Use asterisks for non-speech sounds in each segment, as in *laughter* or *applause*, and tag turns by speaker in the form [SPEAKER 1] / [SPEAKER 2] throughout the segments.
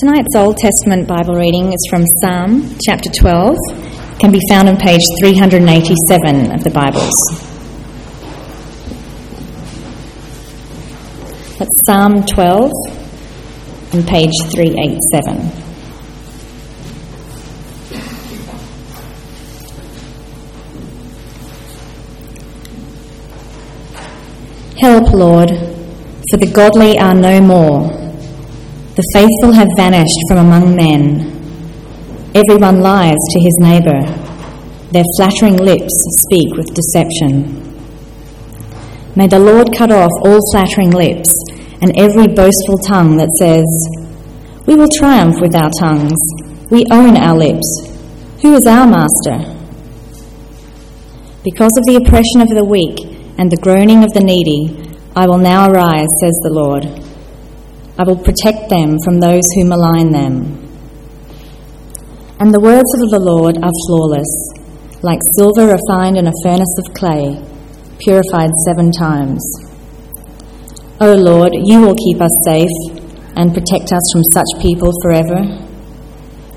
[SPEAKER 1] Tonight's Old Testament Bible reading is from Psalm chapter 12, can be found on page 387 of the Bibles. That's Psalm 12 on page 387. Help, Lord, for the godly are no more. The faithful have vanished from among men. Everyone lies to his neighbour. Their flattering lips speak with deception. May the Lord cut off all flattering lips and every boastful tongue that says, We will triumph with our tongues. We own our lips. Who is our master? Because of the oppression of the weak, and the groaning of the needy, I will now arise, says the Lord. I will protect them from those who malign them. And the words of the Lord are flawless, like silver refined in a furnace of clay, purified seven times. O Lord, you will keep us safe and protect us from such people forever.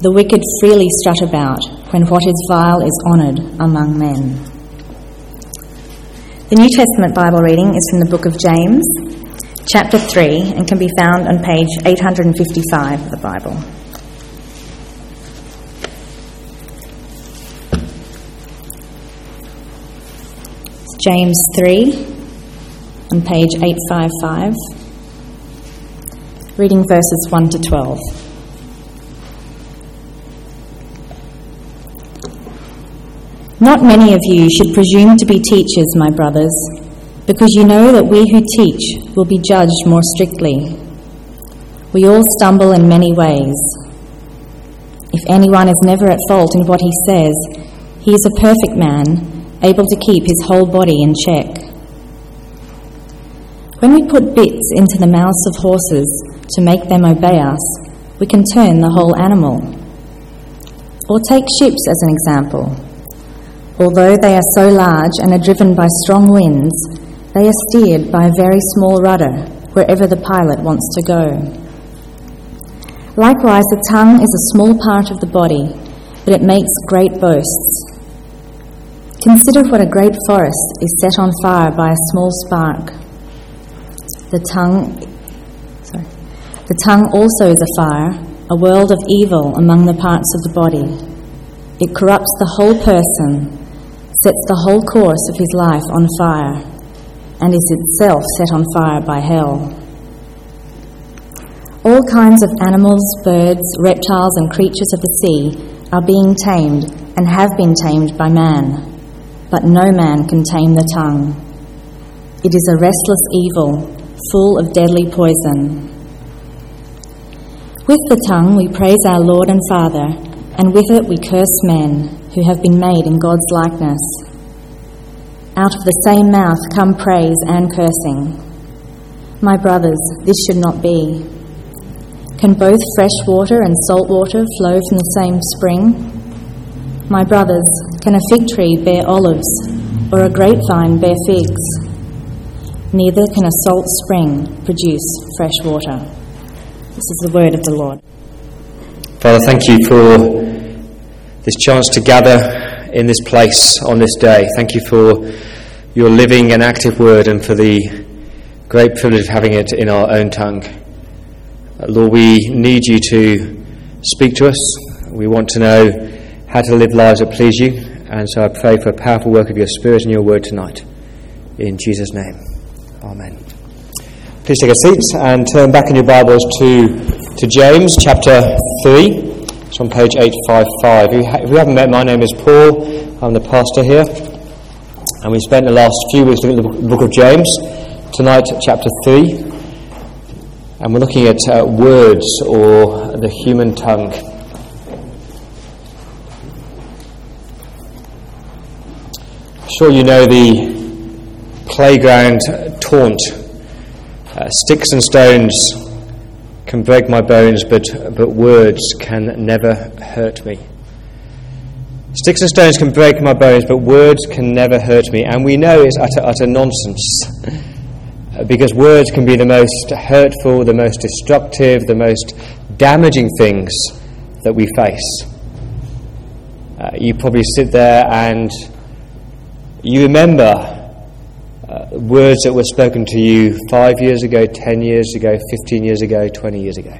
[SPEAKER 1] The wicked freely strut about when what is vile is honoured among men. The New Testament Bible reading is from the book of James, chapter 3, and can be found on page 855 of the Bible. James 3 on page 855, reading verses 1 to 12. Not many of you should presume to be teachers, my brothers, because you know that we who teach will be judged more strictly. We all stumble in many ways. If anyone is never at fault in what he says, he is a perfect man, able to keep his whole body in check. When we put bits into the mouths of horses to make them obey us, we can turn the whole animal. Or take ships as an example. Although they are so large and are driven by strong winds, they are steered by a very small rudder wherever the pilot wants to go. Likewise, the tongue is a small part of the body, but it makes great boasts. Consider what a great forest is set on fire by a small spark. The tongue, sorry, the tongue also is a fire, a world of evil among the parts of the body. It corrupts the whole person sets the whole course of his life on fire, and is itself set on fire by hell. All kinds of animals, birds, reptiles, and creatures of the sea are being tamed and have been tamed by man, but no man can tame the tongue. It is a restless evil, full of deadly poison. With the tongue we praise our Lord and Father, and with it we curse men who have been made in God's likeness. Out of the same mouth come praise and cursing. My brothers, this should not be. Can both fresh water and salt water flow from the same spring? My brothers, can a fig tree bear olives or a grapevine bear figs? Neither can a salt spring produce fresh water. This is the word of the Lord.
[SPEAKER 2] Father, thank you for this chance to gather in this place on this day. Thank you for your living and active word and for the great privilege of having it in our own tongue. Lord, we need you to speak to us. We want to know how to live lives that please you. And so I pray for a powerful work of your Spirit and your word tonight. In Jesus' name. Amen. Please take a seat and turn back in your Bibles to, to James chapter 3. It's on page 855. If you haven't met, my name is Paul. I'm the pastor here. And we spent the last few weeks looking at the book of James. Tonight, chapter 3. And we're looking at uh, words or the human tongue. I'm sure you know the playground taunt uh, sticks and stones can break my bones, but, but words can never hurt me. Sticks and stones can break my bones, but words can never hurt me. And we know it's utter, utter nonsense. *laughs* because words can be the most hurtful, the most destructive, the most damaging things that we face. Uh, you probably sit there and you remember uh, words that were spoken to you five years ago, ten years ago, fifteen years ago, twenty years ago.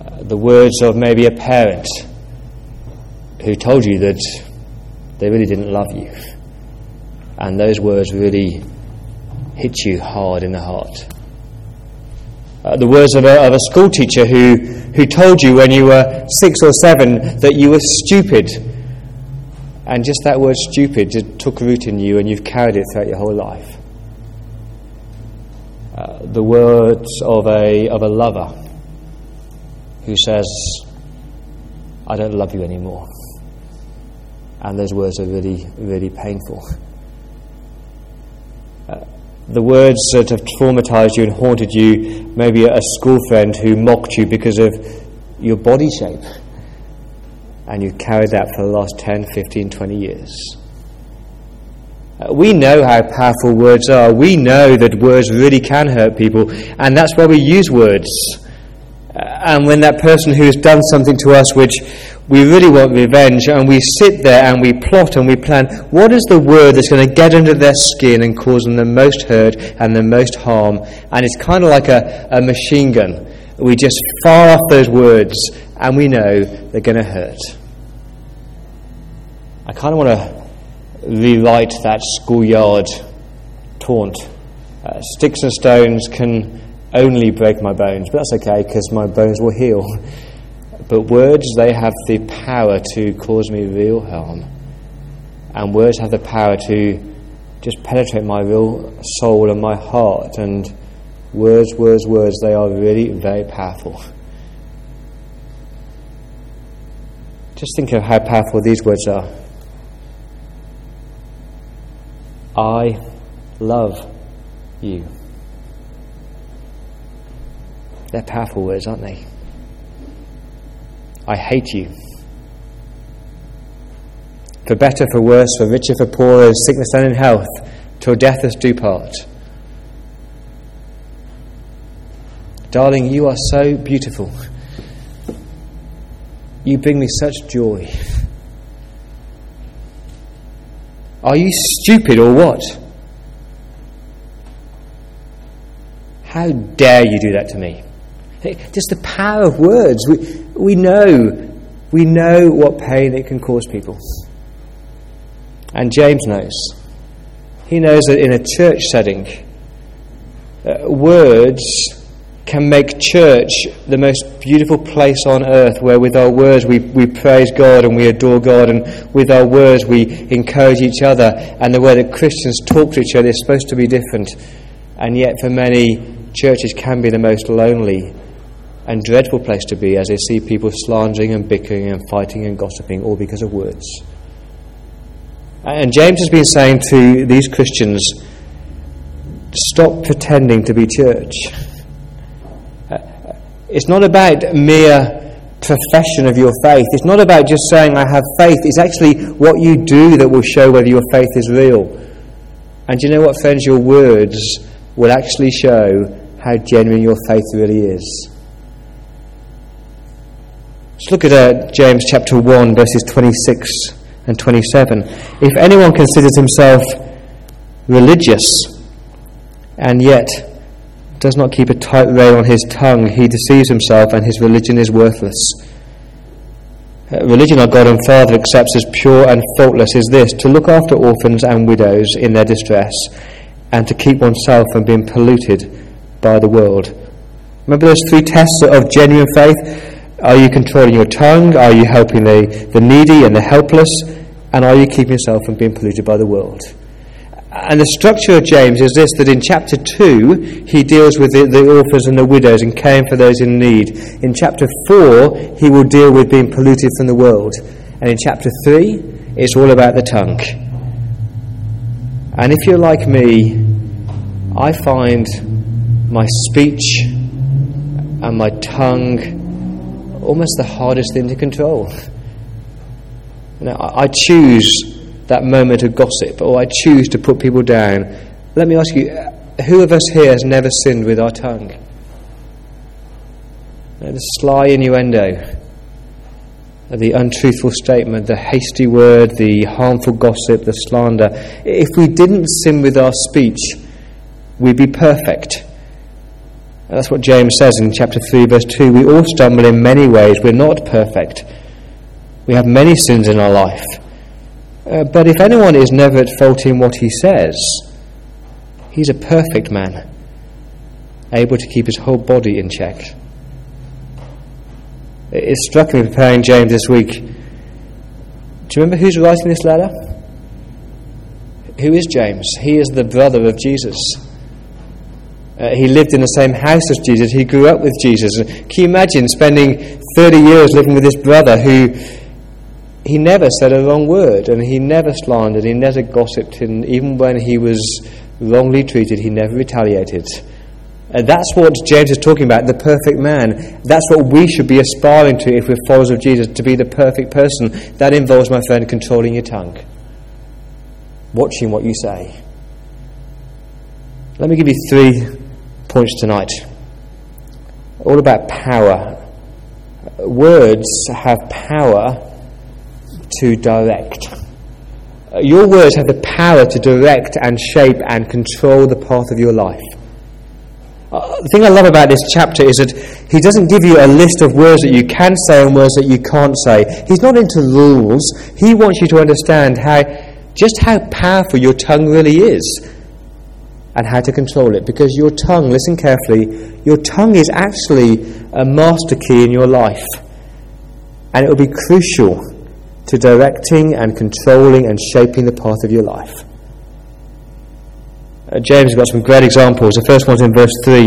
[SPEAKER 2] Uh, the words of maybe a parent who told you that they really didn't love you. And those words really hit you hard in the heart. Uh, the words of a, of a school teacher who, who told you when you were six or seven that you were stupid. And just that word stupid just took root in you and you've carried it throughout your whole life. Uh, the words of a, of a lover who says, I don't love you anymore. And those words are really, really painful. Uh, the words that have traumatized you and haunted you, maybe a school friend who mocked you because of your body shape. And you've carried that for the last 10, 15, 20 years. Uh, we know how powerful words are. We know that words really can hurt people, and that's why we use words. Uh, and when that person who has done something to us which we really want revenge, and we sit there and we plot and we plan what is the word that's going to get under their skin and cause them the most hurt and the most harm. And it's kind of like a, a machine gun. We just fire off those words and we know they're going to hurt. I kind of want to rewrite that schoolyard taunt. Uh, sticks and stones can only break my bones, but that's okay because my bones will heal. *laughs* But words, they have the power to cause me real harm. And words have the power to just penetrate my real soul and my heart. And words, words, words, they are really very powerful. Just think of how powerful these words are. I love you. They're powerful words, aren't they? I hate you. For better, for worse, for richer, for poorer, in sickness and in health, till death us do part. Darling, you are so beautiful. You bring me such joy. Are you stupid or what? How dare you do that to me? Just the power of words. We, we know, we know what pain it can cause people. And James knows. He knows that in a church setting, uh, words can make church the most beautiful place on earth where with our words we, we praise God and we adore God and with our words we encourage each other and the way that Christians talk to each other is supposed to be different and yet for many churches can be the most lonely and dreadful place to be as they see people slandering and bickering and fighting and gossiping, all because of words. And James has been saying to these Christians stop pretending to be church. It's not about mere profession of your faith. It's not about just saying, I have faith. It's actually what you do that will show whether your faith is real. And you know what, friends? Your words will actually show how genuine your faith really is. Let's look at uh, James chapter 1, verses 26 and 27. If anyone considers himself religious and yet does not keep a tight rein on his tongue, he deceives himself and his religion is worthless. Uh, religion our God and Father accepts as pure and faultless is this to look after orphans and widows in their distress and to keep oneself from being polluted by the world. Remember those three tests of genuine faith? Are you controlling your tongue? Are you helping the, the needy and the helpless? And are you keeping yourself from being polluted by the world? And the structure of James is this that in chapter 2, he deals with the, the, orphans and the widows and caring for those in need. In chapter 4, he will deal with being polluted from the world. And in chapter 3, it's all about the tongue. And if you're like me, I find my speech and my tongue almost the hardest thing to control. I, I choose that moment of gossip, or I choose to put people down. Let me ask you, who of us here has never sinned with our tongue? the sly innuendo, the untruthful statement, the hasty word, the harmful gossip, the slander. If we didn't sin with our speech, we'd be perfect. That's what James says in chapter 3, verse 2. We all stumble in many ways. We're not perfect. We have many sins in our life. Uh, but if anyone is never at fault in what he says, he's a perfect man, able to keep his whole body in check. It struck me preparing James this week. Do you remember who's writing this letter? Who is James? He is the brother of Jesus. Uh, he lived in the same house as Jesus. He grew up with Jesus. Can you imagine spending 30 years living with this brother who he never said a wrong word and he never slandered, he never gossiped, and even when he was wrongly treated, he never retaliated. And that's what James is talking about, the perfect man. That's what we should be aspiring to if we're followers of Jesus, to be the perfect person. That involves, my friend, controlling your tongue, watching what you say. Let me give you three points tonight. All about power. Words have power to direct. Your words have the power to direct and shape and control the path of your life. Uh, the thing I love about this chapter is that he doesn't give you a list of words that you can say and words that you can't say. He's not into rules. He wants you to understand how, just how powerful your tongue really is and how to control it. Because your tongue, listen carefully, your tongue is actually a master key in your life. And it will be crucial to directing and controlling and shaping the path of your life. Uh, James has got some great examples. The first one's in verse 3.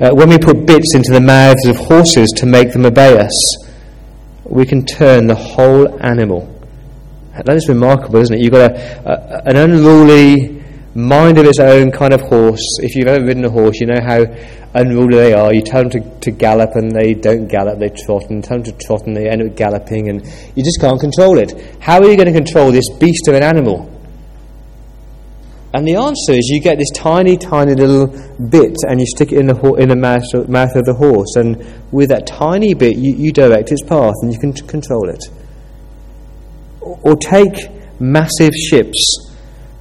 [SPEAKER 2] Uh, when we put bits into the mouths of horses to make them obey us, we can turn the whole animal. That is remarkable, isn't it? You've got a, a, an unruly, mind of its own kind of horse. If you've ever ridden a horse, you know how unruly they are. You tell them to, to gallop and they don't gallop, they trot, and tell them to trot and they end up galloping, and you just can't control it. How are you going to control this beast of an animal? And the answer is you get this tiny, tiny little bit and you stick it in the, ho- in the mouth, mouth of the horse, and with that tiny bit, you, you direct its path and you can t- control it. Or, or take massive ships.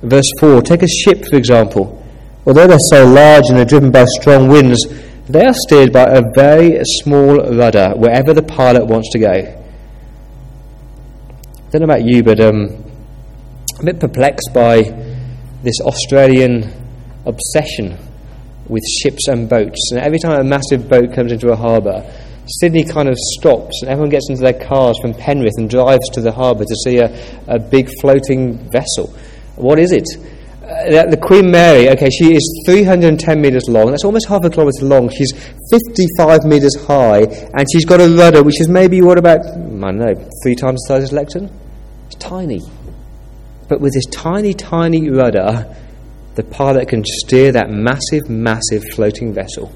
[SPEAKER 2] Verse 4 take a ship, for example. Although they're so large and they're driven by strong winds, they are steered by a very small rudder wherever the pilot wants to go. I don't know about you, but um, I'm a bit perplexed by this Australian obsession with ships and boats. And every time a massive boat comes into a harbour, Sydney kind of stops and everyone gets into their cars from Penrith and drives to the harbour to see a, a big floating vessel. What is it? Uh, the Queen Mary, okay, she is 310 metres long. That's almost half a kilometre long. She's 55 metres high, and she's got a rudder which is maybe, what about, I don't know, three times the size of Lecton? It's tiny. But with this tiny, tiny rudder, the pilot can steer that massive, massive floating vessel.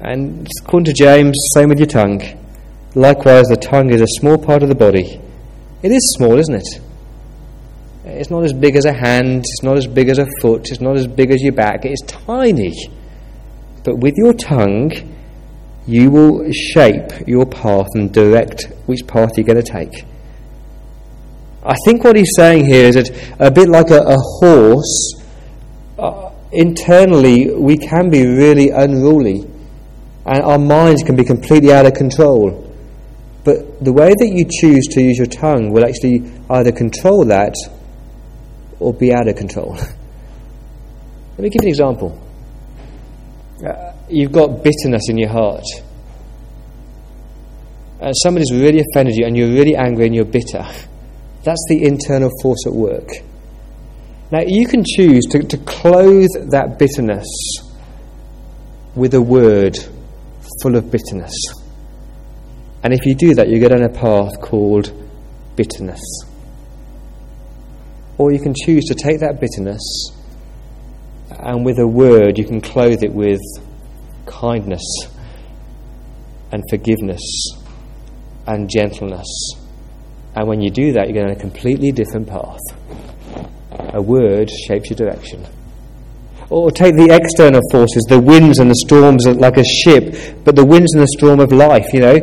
[SPEAKER 2] And according to James, same with your tongue. Likewise, the tongue is a small part of the body. It is small, isn't it? It's not as big as a hand, it's not as big as a foot, it's not as big as your back, it's tiny. But with your tongue, you will shape your path and direct which path you're going to take. I think what he's saying here is that a bit like a, a horse, uh, internally we can be really unruly and our minds can be completely out of control. But the way that you choose to use your tongue will actually either control that or be out of control. Let me give you an example. Uh, you've got bitterness in your heart. And somebody's really offended you and you're really angry and you're bitter. That's the internal force at work. Now, you can choose to, to clothe that bitterness with a word full of bitterness. And if you do that, you get on a path called bitterness. Or you can choose to take that bitterness and with a word you can clothe it with kindness and forgiveness and gentleness and when you do that, you are going on a completely different path. A word shapes your direction. Or take the external forces, the winds and the storms like a ship, but the winds and the storm of life, you know.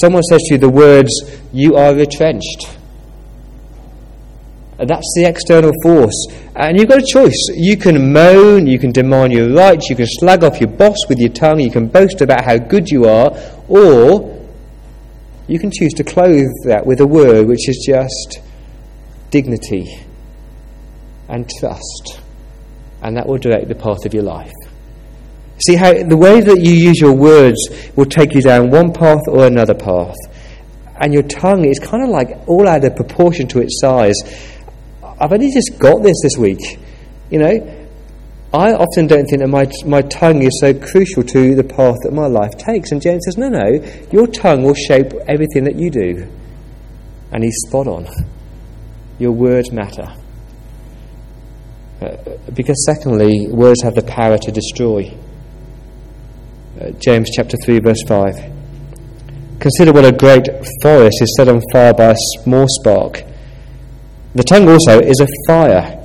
[SPEAKER 2] Someone says to you the words, you are retrenched. And that's the external force. And you've got a choice. You can moan, you can demand your rights, you can slag off your boss with your tongue, you can boast about how good you are, or you can choose to clothe that with a word which is just dignity and trust. And that will direct the path of your life. See how the way that you use your words will take you down one path or another path. And your tongue is kind of like all out of proportion to its size. I've only just got this this week. You know, I often don't think that my, my tongue is so crucial to the path that my life takes. And James says, no, no, your tongue will shape everything that you do. And he's spot on. Your words matter. Uh, because, secondly, words have the power to destroy. Uh, James chapter 3, verse 5. Consider what a great forest is set on fire by a small spark. The tongue also is a fire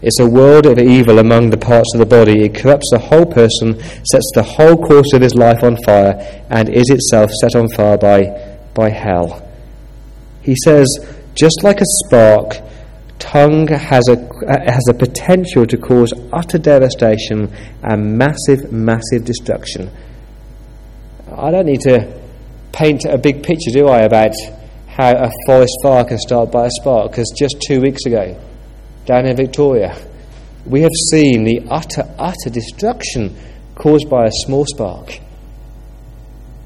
[SPEAKER 2] it's a world of evil among the parts of the body. It corrupts the whole person, sets the whole course of his life on fire, and is itself set on fire by, by hell. He says, just like a spark, tongue has a, has a potential to cause utter devastation and massive, massive destruction. I don't need to paint a big picture, do I, about how a forest fire can start by a spark, because just two weeks ago, down in Victoria, we have seen the utter, utter destruction caused by a small spark.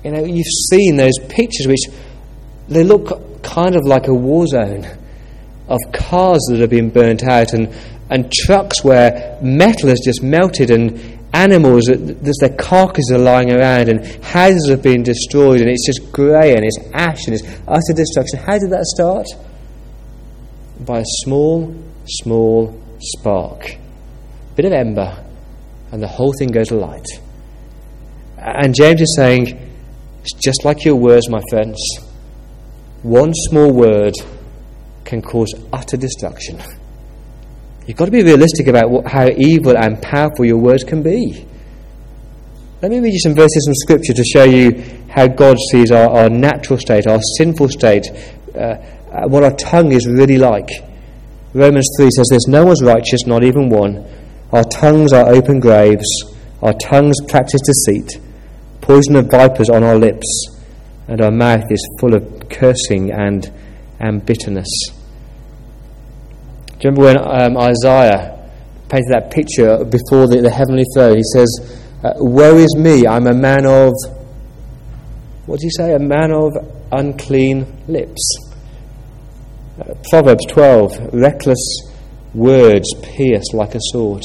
[SPEAKER 2] You know, you've seen those pictures which they look kind of like a war zone of cars that have been burnt out and, and trucks where metal has just melted and animals, there's their carcasses lying around and houses have been destroyed and it's just grey and it's ash and it's utter destruction. How did that start? By a small small spark, bit of ember, and the whole thing goes alight. And James is saying, it's just like your words, my friends. One small word can cause utter destruction. *laughs* You've got to be realistic about what, how evil and powerful your words can be. Let me read you some verses from Scripture to show you how God sees our, our natural state, our sinful state, uh, uh what our tongue is really like. Romans 3 says this No one's righteous, not even one. Our tongues are open graves, our tongues practice deceit, poison of vipers on our lips, and our mouth is full of cursing and, and bitterness. You remember when um, Isaiah painted that picture before the, the heavenly throne? He says, uh, Woe is me, I'm a man of, what does he say? A man of unclean lips. Proverbs 12 reckless words pierce like a sword.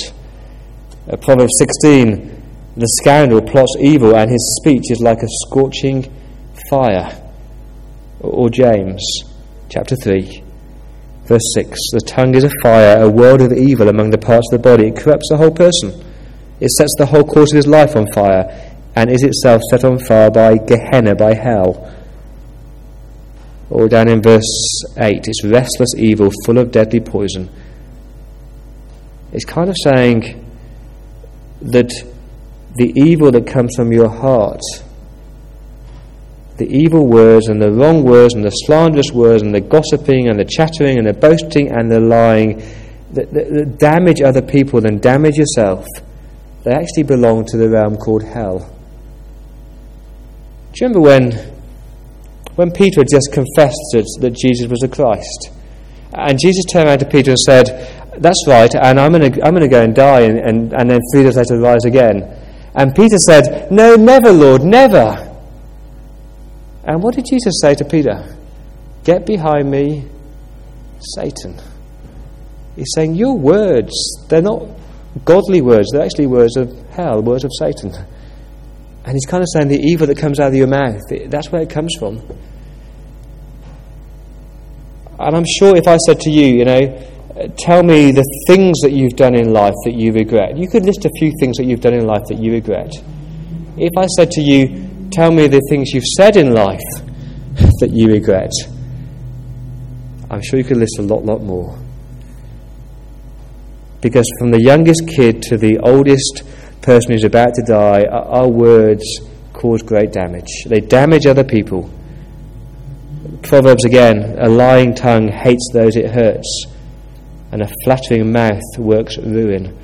[SPEAKER 2] Uh, Proverbs 16 the scoundrel plots evil and his speech is like a scorching fire. Or James chapter 3 verse 6 the tongue is a fire, a world of evil among the parts of the body. It corrupts the whole person. It sets the whole course of his life on fire and is itself set on fire by Gehenna, by hell. Or down in verse 8, it's restless evil full of deadly poison. It's kind of saying that the evil that comes from your heart, the evil words and the wrong words and the slanderous words and the gossiping and the chattering and the boasting and the lying that, that, that damage other people and damage yourself, they actually belong to the realm called hell. Do you remember when when Peter had just confessed that Jesus was the Christ. And Jesus turned around to Peter and said, That's right, and I'm going to I'm gonna go and die, and, and, and then three days later rise again. And Peter said, No, never, Lord, never. And what did Jesus say to Peter? Get behind me, Satan. He's saying, Your words, they're not godly words, they're actually words of hell, words of Satan. And he's kind of saying the evil that comes out of your mouth, that's where it comes from. And I'm sure if I said to you, you know, tell me the things that you've done in life that you regret, you could list a few things that you've done in life that you regret. If I said to you, tell me the things you've said in life *laughs* that you regret, I'm sure you could list a lot, lot more. Because from the youngest kid to the oldest person who's about to die, our words cause great damage. They damage other people. Proverbs again a lying tongue hates those it hurts, and a flattering mouth works ruin.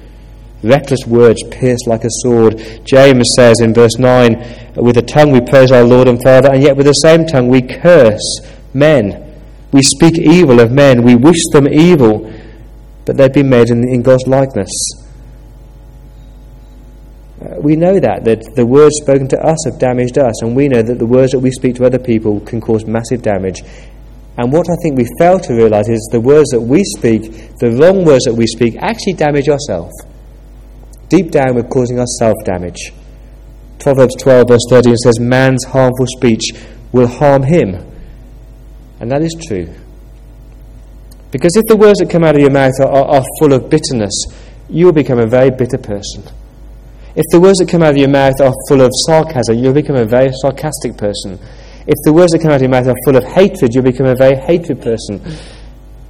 [SPEAKER 2] Reckless words pierce like a sword. James says in verse 9, With the tongue we praise our Lord and Father, and yet with the same tongue we curse men. We speak evil of men, we wish them evil, but they've been made in, in God's likeness. Uh, we know that, that the words spoken to us have damaged us, and we know that the words that we speak to other people can cause massive damage. And what I think we fail to realize is the words that we speak, the wrong words that we speak, actually damage ourselves. Deep down, we're causing us self damage. Proverbs 12, verse 13 says, Man's harmful speech will harm him. And that is true. Because if the words that come out of your mouth are, are, are full of bitterness, you will become a very bitter person. If the words that come out of your mouth are full of sarcasm, you'll become a very sarcastic person. If the words that come out of your mouth are full of hatred, you'll become a very hatred person.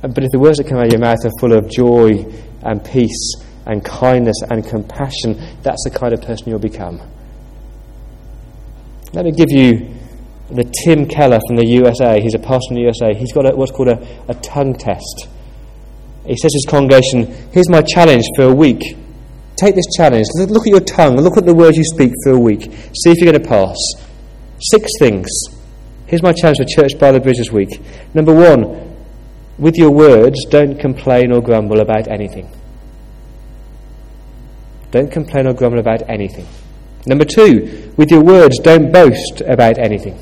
[SPEAKER 2] But if the words that come out of your mouth are full of joy and peace and kindness and compassion, that's the kind of person you'll become. Let me give you the Tim Keller from the USA. He's a pastor in the USA. He's got a, what's called a, a tongue test. He says to his congregation, Here's my challenge for a week. Take this challenge. Look at your tongue. Look at the words you speak for a week. See if you're going to pass. Six things. Here's my challenge for Church by the Bridge this week. Number one, with your words, don't complain or grumble about anything. Don't complain or grumble about anything. Number two, with your words, don't boast about anything.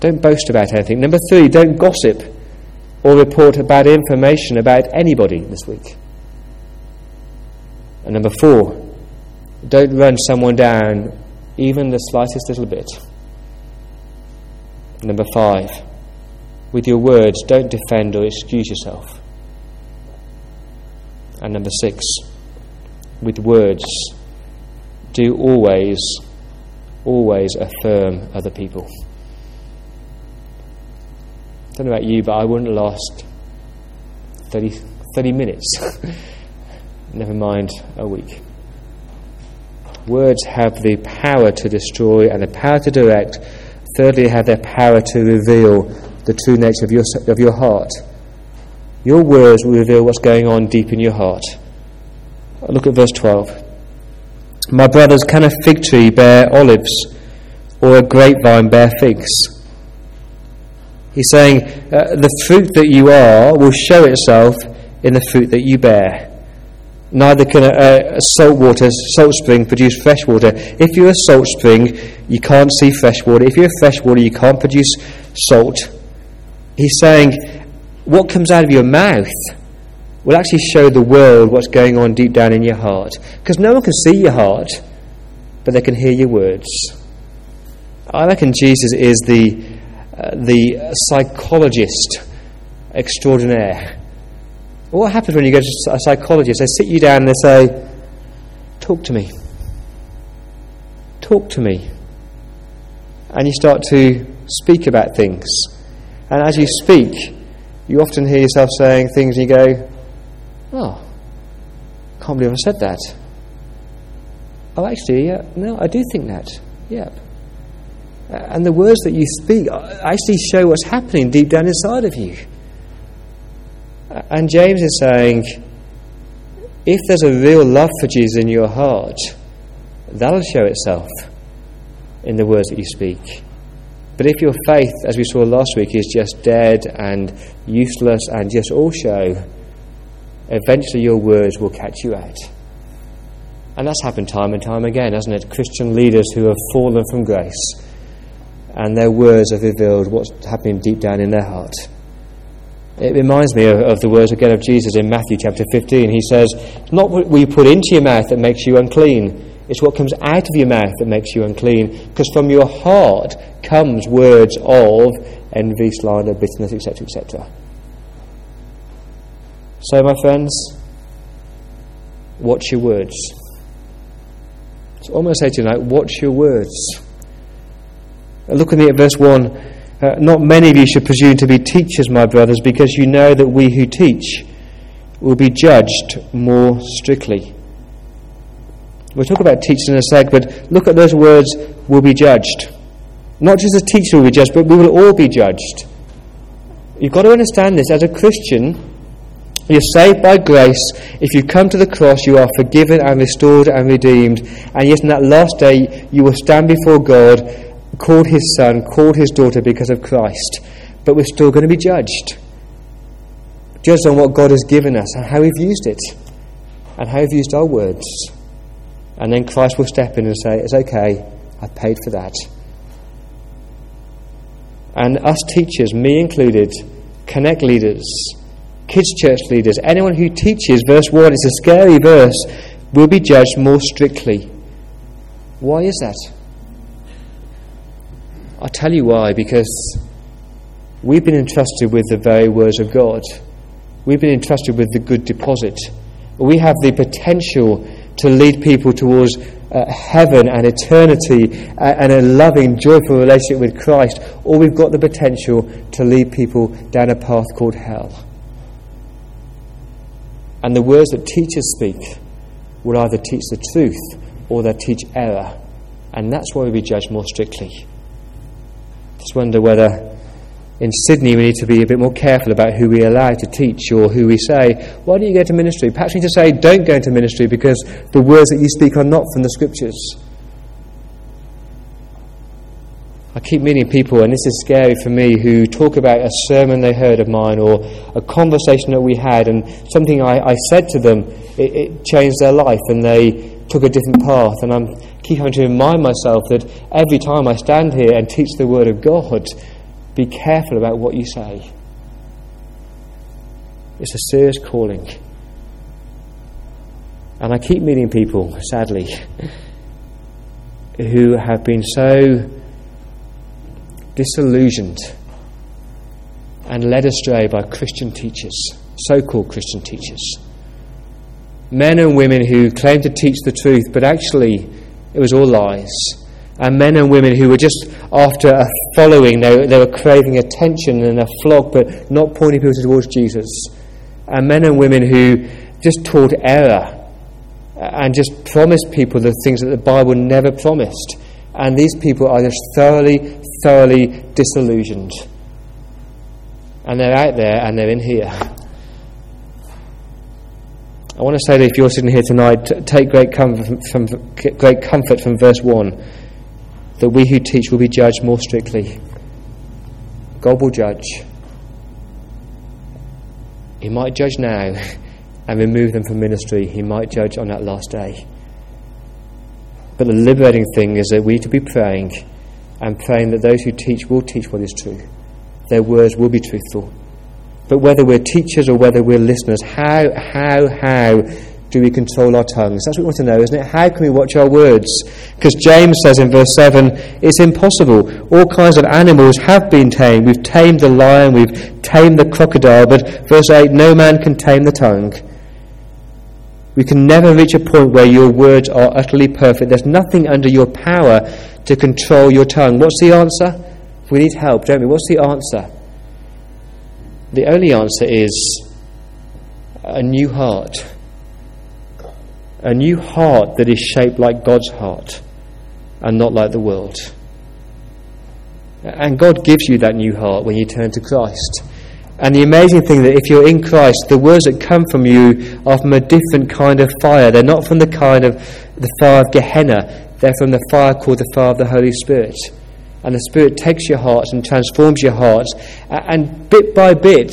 [SPEAKER 2] Don't boast about anything. Number three, don't gossip or report bad information about anybody this week. And number four, don't run someone down even the slightest little bit. Number five, with your words, don't defend or excuse yourself. And number six, with words, do always, always affirm other people. I don't know about you, but I wouldn't last 30, 30 minutes, *laughs* never mind a week. Words have the power to destroy and the power to direct. Thirdly, they have their power to reveal the true nature of your, of your heart. Your words will reveal what's going on deep in your heart. Look at verse 12. My brothers, can a fig tree bear olives or a grapevine bear figs? He's saying uh, the fruit that you are will show itself in the fruit that you bear. Neither can a, a salt water, salt spring produce fresh water. If you're a salt spring, you can't see fresh water. If you're fresh water, you can't produce salt. He's saying what comes out of your mouth will actually show the world what's going on deep down in your heart. Because no one can see your heart, but they can hear your words. I reckon Jesus is the, uh, the psychologist extraordinaire. What happens when you go to a psychologist? They sit you down and they say, Talk to me. Talk to me. And you start to speak about things. And as you speak, you often hear yourself saying things and you go, Oh, can't believe I said that. Oh, actually, yeah, no, I do think that. Yep. And the words that you speak uh, actually show what's happening deep down inside of you. And James is saying, if there's a real love for Jesus in your heart, that'll show itself in the words that you speak. But if your faith, as we saw last week, is just dead and useless and just all show, eventually your words will catch you out. And that's happened time and time again, hasn't it? Christian leaders who have fallen from grace and their words have revealed what's happening deep down in their heart. It reminds me of, of, the words again of Jesus in Matthew chapter 15. He says, It's not what you put into your mouth that makes you unclean, it's what comes out of your mouth that makes you unclean. Because from your heart comes words of envy, slander, bitterness, etc., etc. So, my friends, watch your words. So I'm going to say tonight, watch your words. Look at me at verse 1. Uh, not many of you should presume to be teachers, my brothers, because you know that we who teach will be judged more strictly. We'll talk about teaching in a sec, but look at those words will be judged. Not just a teacher will be judged, but we will all be judged. You've got to understand this. As a Christian, you're saved by grace. If you come to the cross, you are forgiven and restored and redeemed. And yet, in that last day, you will stand before God, called His Son, called His daughter because of Christ. But we're still going to be judged. Judged on what God has given us and how we've used it, and how we've used our words. And then Christ will step in and say, It's okay, I paid for that. And us teachers, me included, connect leaders, kids' church leaders, anyone who teaches, verse 1, it's a scary verse, will be judged more strictly. Why is that? I'll tell you why, because we've been entrusted with the very words of God. We've been entrusted with the good deposit. We have the potential to lead people towards uh, heaven and eternity uh, and a loving, joyful relationship with Christ, or we've got the potential to lead people down a path called hell. And the words that teachers speak will either teach the truth or they'll teach error. And that's why we'll be judged more strictly. Just wonder whether in Sydney we need to be a bit more careful about who we allow to teach or who we say, why don't you go to ministry? Perhaps we need to say, don't go into ministry because the words that you speak are not from the scriptures. I keep meeting people, and this is scary for me, who talk about a sermon they heard of mine or a conversation that we had, and something I, I said to them, it, it, changed their life, and they took a different path. And I keep having to remind myself that every time I stand here and teach the Word of God, be careful about what you say. It's a serious calling. And I keep meeting people, sadly, *laughs* who have been so disillusioned and led astray by Christian teachers, so called Christian teachers. Men and women who claimed to teach the truth, but actually it was all lies. And men and women who were just after a following, they, they were craving attention and a flock, but not pointing people towards Jesus. And men and women who just taught error and just promised people the things that the Bible never promised. And these people are just thoroughly, thoroughly disillusioned. And they're out there and they're in here. I want to say that if you're sitting here tonight, take great comfort from, from, great comfort from verse 1 that we who teach will be judged more strictly. God will judge. He might judge now and remove them from ministry. He might judge on that last day. But the liberating thing is that we to be praying and praying that those who teach will teach what is true. Their words will be truthful. But whether we're teachers or whether we're listeners, how, how, how do we control our tongues? That's what we want to know, isn't it? How can we watch our words? Because James says in verse 7, it's impossible. All kinds of animals have been tamed. We've tamed the lion, we've tamed the crocodile, but verse 8, no man can tame the tongue. We can never reach a point where your words are utterly perfect. There's nothing under your power to control your tongue. What's the answer? We need help, don't we? What's the answer? The only answer is a new heart a new heart that is shaped like God's heart and not like the world. And God gives you that new heart when you turn to Christ. And the amazing thing is that if you're in Christ, the words that come from you are from a different kind of fire. They're not from the kind of the fire of Gehenna. They're from the fire called the fire of the Holy Spirit. And the Spirit takes your heart and transforms your heart. And bit by bit,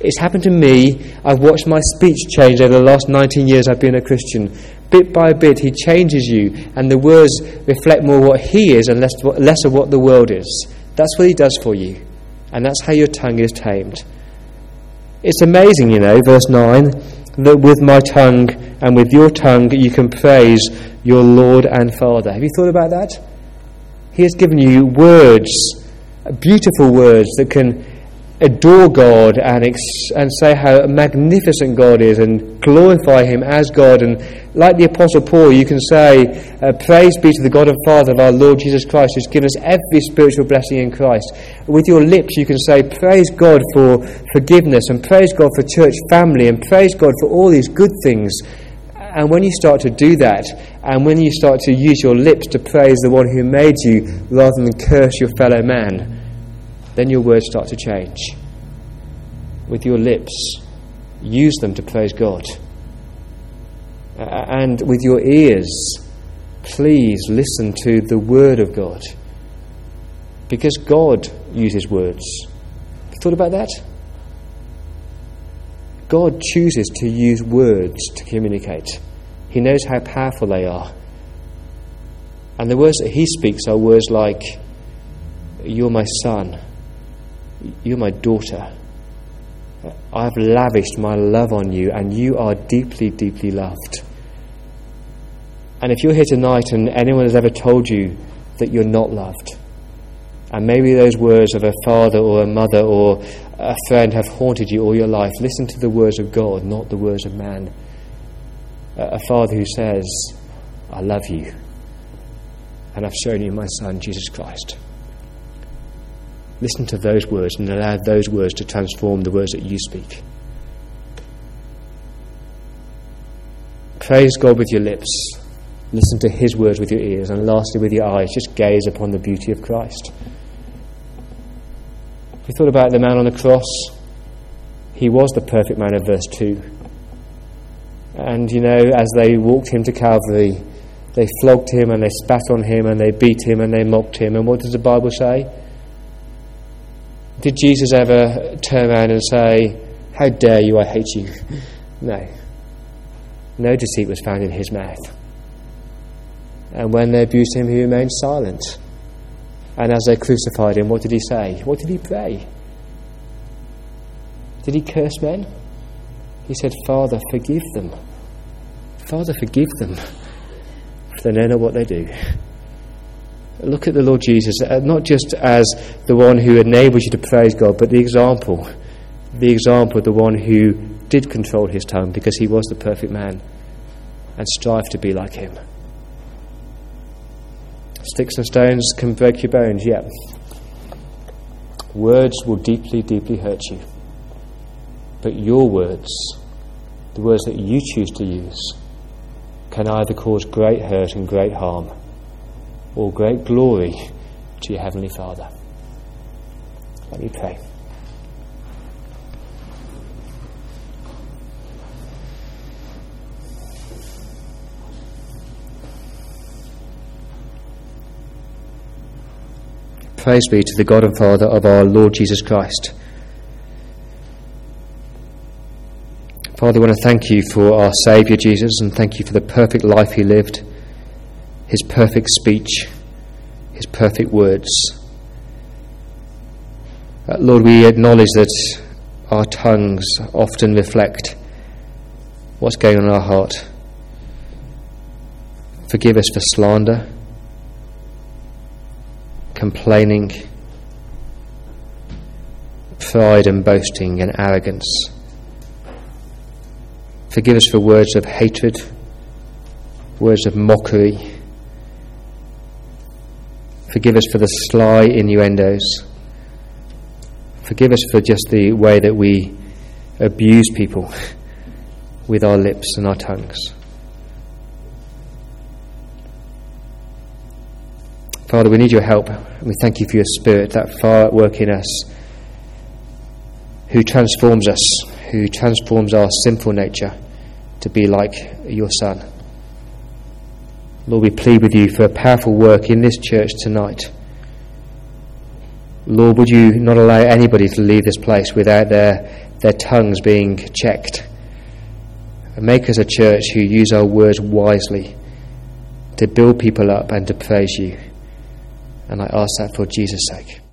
[SPEAKER 2] it's happened to me. I've watched my speech change over the last 19 years I've been a Christian. Bit by bit, He changes you, and the words reflect more what He is and less, less of what the world is. That's what He does for you. And that's how your tongue is tamed. It's amazing, you know, verse 9, that with my tongue and with your tongue you can praise your Lord and Father. Have you thought about that? He has given you words, beautiful words that can adore God and, ex- and say how magnificent God is and glorify Him as God. And like the Apostle Paul, you can say, uh, Praise be to the God and Father of our Lord Jesus Christ, who's given us every spiritual blessing in Christ. With your lips, you can say, Praise God for forgiveness and praise God for church family and praise God for all these good things. And when you start to do that, and when you start to use your lips to praise the one who made you rather than curse your fellow man, then your words start to change. With your lips, use them to praise God. and with your ears, please listen to the Word of God. Because God uses words. Have you thought about that? God chooses to use words to communicate. He knows how powerful they are. And the words that He speaks are words like, You're my son. You're my daughter. I have lavished my love on you, and you are deeply, deeply loved. And if you're here tonight and anyone has ever told you that you're not loved, and maybe those words of a father or a mother or a friend have haunted you all your life, listen to the words of God, not the words of man. A father who says, I love you, and I've shown you my son, Jesus Christ. Listen to those words and allow those words to transform the words that you speak. Praise God with your lips. Listen to His words with your ears. And lastly, with your eyes, just gaze upon the beauty of Christ. You thought about the man on the cross? He was the perfect man of verse 2. And you know, as they walked him to Calvary, they flogged him and they spat on him and they beat him and they mocked him. And what does the Bible say? Did Jesus ever turn around and say, How dare you, I hate you? No. No deceit was found in his mouth. And when they abused him, he remained silent. And as they crucified him, what did he say? What did he pray? Did he curse men? He said, Father, forgive them. Father, forgive them, for they know not what they do. Look at the Lord Jesus, uh, not just as the one who enables you to praise God, but the example. The example of the one who did control his tongue because he was the perfect man and strive to be like him. Sticks and stones can break your bones, yeah. Words will deeply, deeply hurt you. But your words, the words that you choose to use, can either cause great hurt and great harm or great glory to your Heavenly Father. Let me pray. Praise be to the God and Father of our Lord Jesus Christ. Father, I want to thank you for our Saviour Jesus and thank you for the perfect life he lived his perfect speech, his perfect words. Uh, Lord, we acknowledge that our tongues often reflect what's going on in our heart. Forgive us for slander, complaining, pride and boasting and arrogance. Forgive us for words of hatred, words of mockery Forgive us for the sly innuendos. Forgive us for just the way that we abuse people *laughs* with our lips and our tongues. Father, we need your help. We thank you for your Spirit, that far at work in us, who transforms us, who transforms our sinful nature to be like your Son. Lord, we plead with you for a powerful work in this church tonight. Lord, would you not allow anybody to leave this place without their, their tongues being checked? And make us a church who use our words wisely to build people up and to praise you. And I ask that for Jesus' sake.